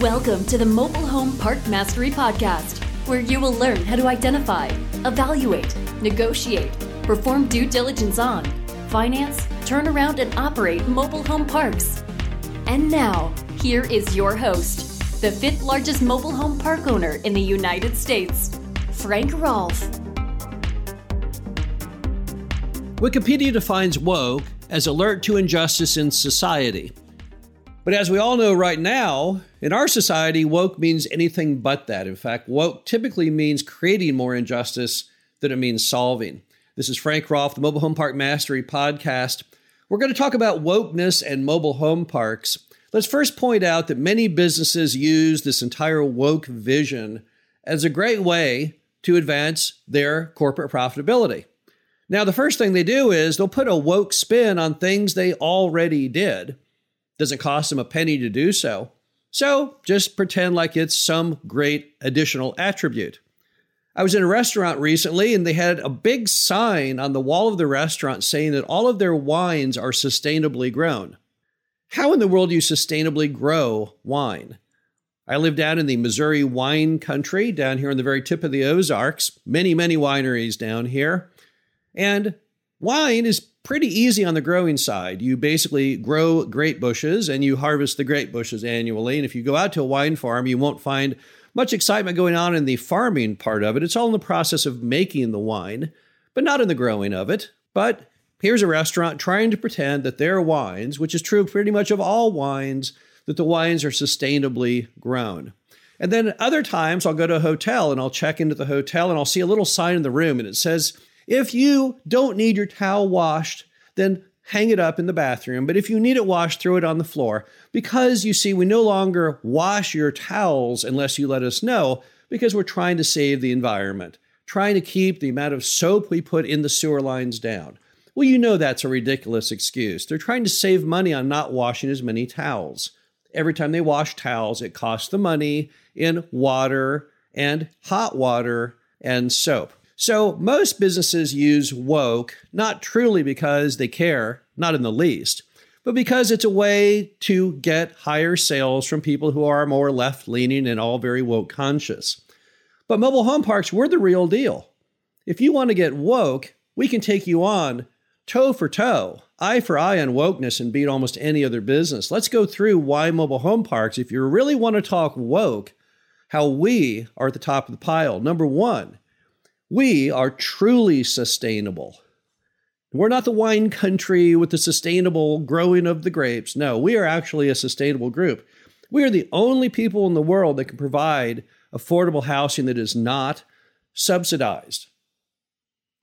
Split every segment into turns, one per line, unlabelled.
Welcome to the Mobile Home Park Mastery Podcast, where you will learn how to identify, evaluate, negotiate, perform due diligence on, finance, turn around, and operate mobile home parks. And now, here is your host, the fifth largest mobile home park owner in the United States, Frank Rolfe.
Wikipedia defines woke as alert to injustice in society. But as we all know right now, in our society, woke means anything but that. In fact, woke typically means creating more injustice than it means solving. This is Frank Rolfe, the Mobile Home Park Mastery Podcast. We're going to talk about wokeness and mobile home parks. Let's first point out that many businesses use this entire woke vision as a great way to advance their corporate profitability. Now, the first thing they do is they'll put a woke spin on things they already did. Doesn't cost them a penny to do so. So just pretend like it's some great additional attribute. I was in a restaurant recently and they had a big sign on the wall of the restaurant saying that all of their wines are sustainably grown. How in the world do you sustainably grow wine? I live down in the Missouri wine country, down here on the very tip of the Ozarks. Many, many wineries down here. And wine is pretty easy on the growing side. You basically grow grape bushes and you harvest the grape bushes annually. And if you go out to a wine farm, you won't find much excitement going on in the farming part of it. It's all in the process of making the wine, but not in the growing of it. But here's a restaurant trying to pretend that their wines, which is true pretty much of all wines, that the wines are sustainably grown. And then other times I'll go to a hotel and I'll check into the hotel and I'll see a little sign in the room and it says if you don't need your towel washed, then hang it up in the bathroom. But if you need it washed, throw it on the floor. Because you see, we no longer wash your towels unless you let us know, because we're trying to save the environment, trying to keep the amount of soap we put in the sewer lines down. Well, you know that's a ridiculous excuse. They're trying to save money on not washing as many towels. Every time they wash towels, it costs the money in water and hot water and soap. So most businesses use woke not truly because they care, not in the least, but because it's a way to get higher sales from people who are more left leaning and all very woke conscious. But mobile home parks, we're the real deal. If you want to get woke, we can take you on toe for toe, eye for eye on wokeness and beat almost any other business. Let's go through why mobile home parks, if you really want to talk woke, how we are at the top of the pile. Number one, we are truly sustainable. We're not the wine country with the sustainable growing of the grapes. No, we are actually a sustainable group. We are the only people in the world that can provide affordable housing that is not subsidized.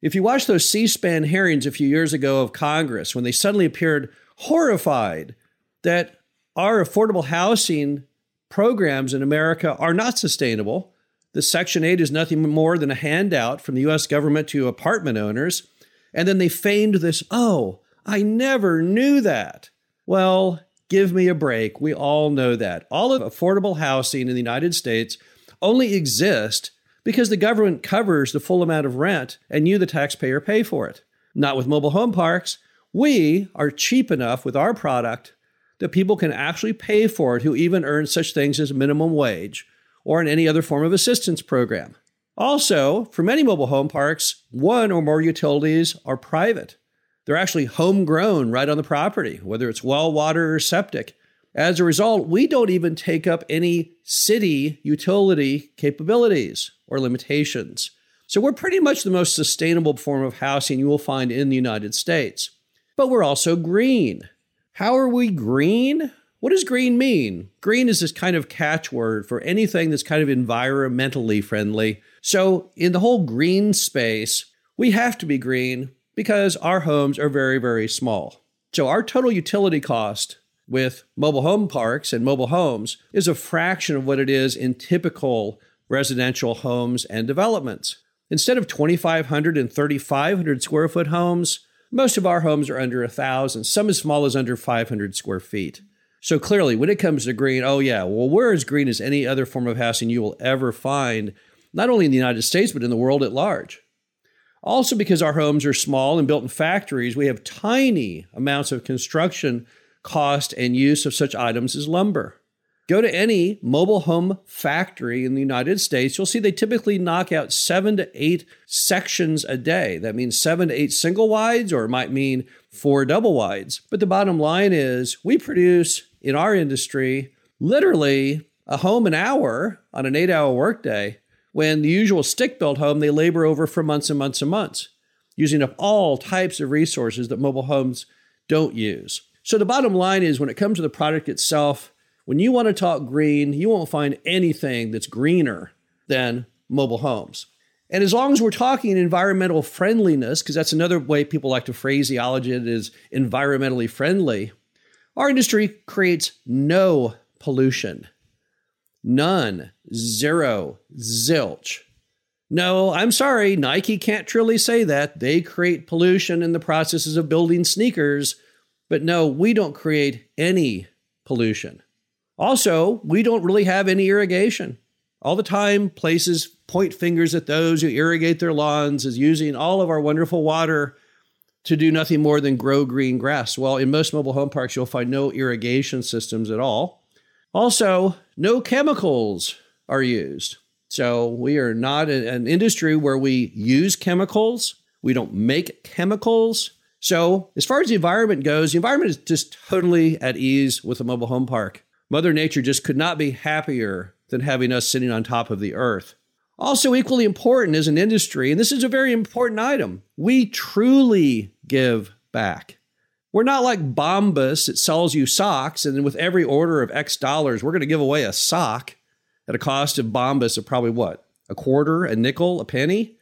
If you watch those C SPAN hearings a few years ago of Congress, when they suddenly appeared horrified that our affordable housing programs in America are not sustainable, the Section 8 is nothing more than a handout from the US government to apartment owners. And then they feigned this, oh, I never knew that. Well, give me a break. We all know that. All of affordable housing in the United States only exists because the government covers the full amount of rent and you, the taxpayer, pay for it. Not with mobile home parks. We are cheap enough with our product that people can actually pay for it who even earn such things as minimum wage or in any other form of assistance program. Also, for many mobile home parks, one or more utilities are private. They're actually homegrown right on the property, whether it's well water or septic. As a result, we don't even take up any city utility capabilities or limitations. So we're pretty much the most sustainable form of housing you will find in the United States. But we're also green. How are we green? What does green mean? Green is this kind of catchword for anything that's kind of environmentally friendly. So, in the whole green space, we have to be green because our homes are very, very small. So, our total utility cost with mobile home parks and mobile homes is a fraction of what it is in typical residential homes and developments. Instead of 2,500 and 3,500 square foot homes, most of our homes are under 1,000, some as small as under 500 square feet. So clearly, when it comes to green, oh yeah, well, we're as green as any other form of housing you will ever find, not only in the United States, but in the world at large. Also, because our homes are small and built in factories, we have tiny amounts of construction cost and use of such items as lumber. Go to any mobile home factory in the United States, you'll see they typically knock out seven to eight sections a day. That means seven to eight single wides, or it might mean four double wides. But the bottom line is we produce in our industry literally a home an hour on an eight hour workday when the usual stick built home they labor over for months and months and months, using up all types of resources that mobile homes don't use. So the bottom line is when it comes to the product itself, when you want to talk green, you won't find anything that's greener than mobile homes. And as long as we're talking environmental friendliness, because that's another way people like to phraseology it is environmentally friendly, our industry creates no pollution. None. Zero. Zilch. No, I'm sorry, Nike can't truly say that. They create pollution in the processes of building sneakers, but no, we don't create any pollution. Also, we don't really have any irrigation. All the time, places point fingers at those who irrigate their lawns as using all of our wonderful water to do nothing more than grow green grass. Well, in most mobile home parks, you'll find no irrigation systems at all. Also, no chemicals are used. So, we are not an industry where we use chemicals. We don't make chemicals. So, as far as the environment goes, the environment is just totally at ease with a mobile home park. Mother Nature just could not be happier than having us sitting on top of the earth. Also, equally important as an industry, and this is a very important item, we truly give back. We're not like Bombas that sells you socks, and then with every order of X dollars, we're going to give away a sock at a cost of Bombas of probably what? A quarter, a nickel, a penny?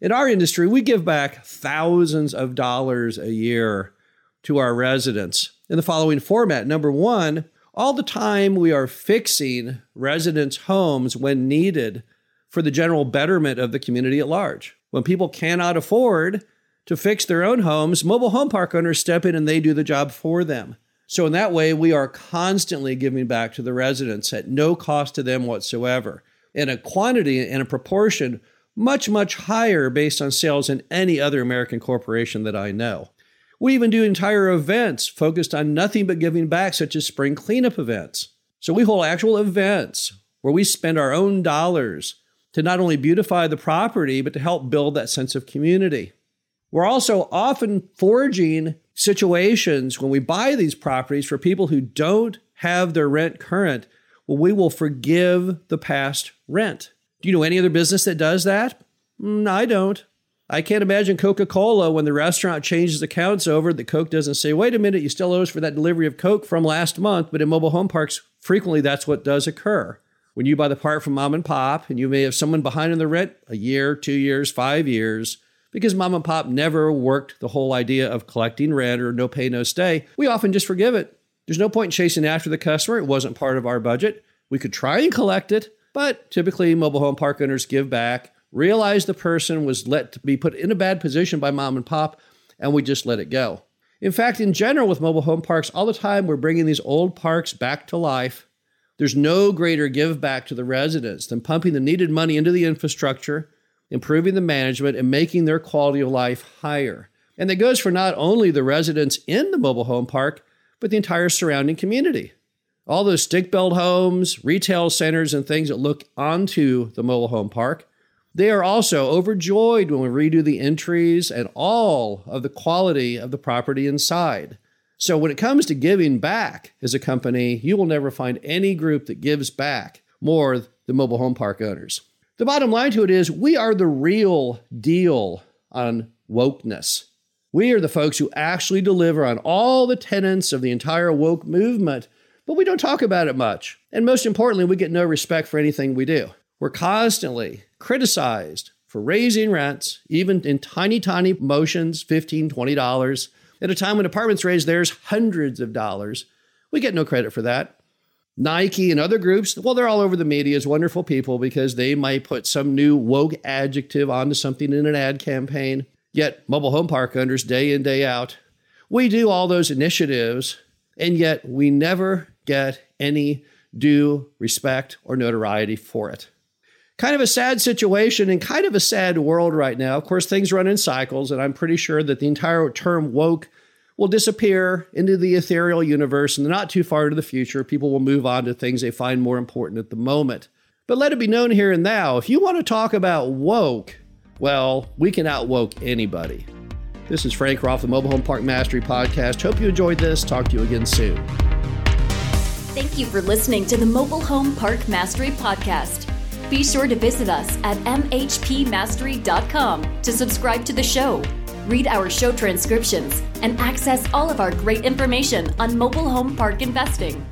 In our industry, we give back thousands of dollars a year to our residents in the following format. Number one, all the time we are fixing residents' homes when needed for the general betterment of the community at large. When people cannot afford to fix their own homes, mobile home park owners step in and they do the job for them. So, in that way, we are constantly giving back to the residents at no cost to them whatsoever, in a quantity and a proportion much, much higher based on sales than any other American corporation that I know. We even do entire events focused on nothing but giving back, such as spring cleanup events. So we hold actual events where we spend our own dollars to not only beautify the property, but to help build that sense of community. We're also often forging situations when we buy these properties for people who don't have their rent current. Well, we will forgive the past rent. Do you know any other business that does that? Mm, I don't. I can't imagine Coca Cola when the restaurant changes accounts over that Coke doesn't say, wait a minute, you still owe us for that delivery of Coke from last month. But in mobile home parks, frequently that's what does occur. When you buy the part from mom and pop, and you may have someone behind on the rent a year, two years, five years, because mom and pop never worked the whole idea of collecting rent or no pay, no stay, we often just forgive it. There's no point in chasing after the customer. It wasn't part of our budget. We could try and collect it, but typically mobile home park owners give back realized the person was let to be put in a bad position by mom and pop, and we just let it go. In fact, in general, with mobile home parks, all the time we're bringing these old parks back to life. There's no greater give back to the residents than pumping the needed money into the infrastructure, improving the management, and making their quality of life higher. And that goes for not only the residents in the mobile home park, but the entire surrounding community. All those stick built homes, retail centers, and things that look onto the mobile home park they are also overjoyed when we redo the entries and all of the quality of the property inside. So, when it comes to giving back as a company, you will never find any group that gives back more than mobile home park owners. The bottom line to it is we are the real deal on wokeness. We are the folks who actually deliver on all the tenets of the entire woke movement, but we don't talk about it much. And most importantly, we get no respect for anything we do. We're constantly criticized for raising rents, even in tiny, tiny motions, $15, $20, at a time when apartments raise theirs hundreds of dollars. We get no credit for that. Nike and other groups, well, they're all over the media as wonderful people because they might put some new woke adjective onto something in an ad campaign. Yet, mobile home park owners, day in, day out, we do all those initiatives, and yet we never get any due respect or notoriety for it kind of a sad situation and kind of a sad world right now. Of course, things run in cycles, and I'm pretty sure that the entire term woke will disappear into the ethereal universe the not too far into the future. People will move on to things they find more important at the moment. But let it be known here and now if you want to talk about woke, well, we can outwoke anybody. This is Frank Rolfe, the Mobile Home Park Mastery Podcast. Hope you enjoyed this. Talk to you again soon.
Thank you for listening to the Mobile Home Park Mastery Podcast. Be sure to visit us at mhpmastery.com to subscribe to the show, read our show transcriptions, and access all of our great information on mobile home park investing.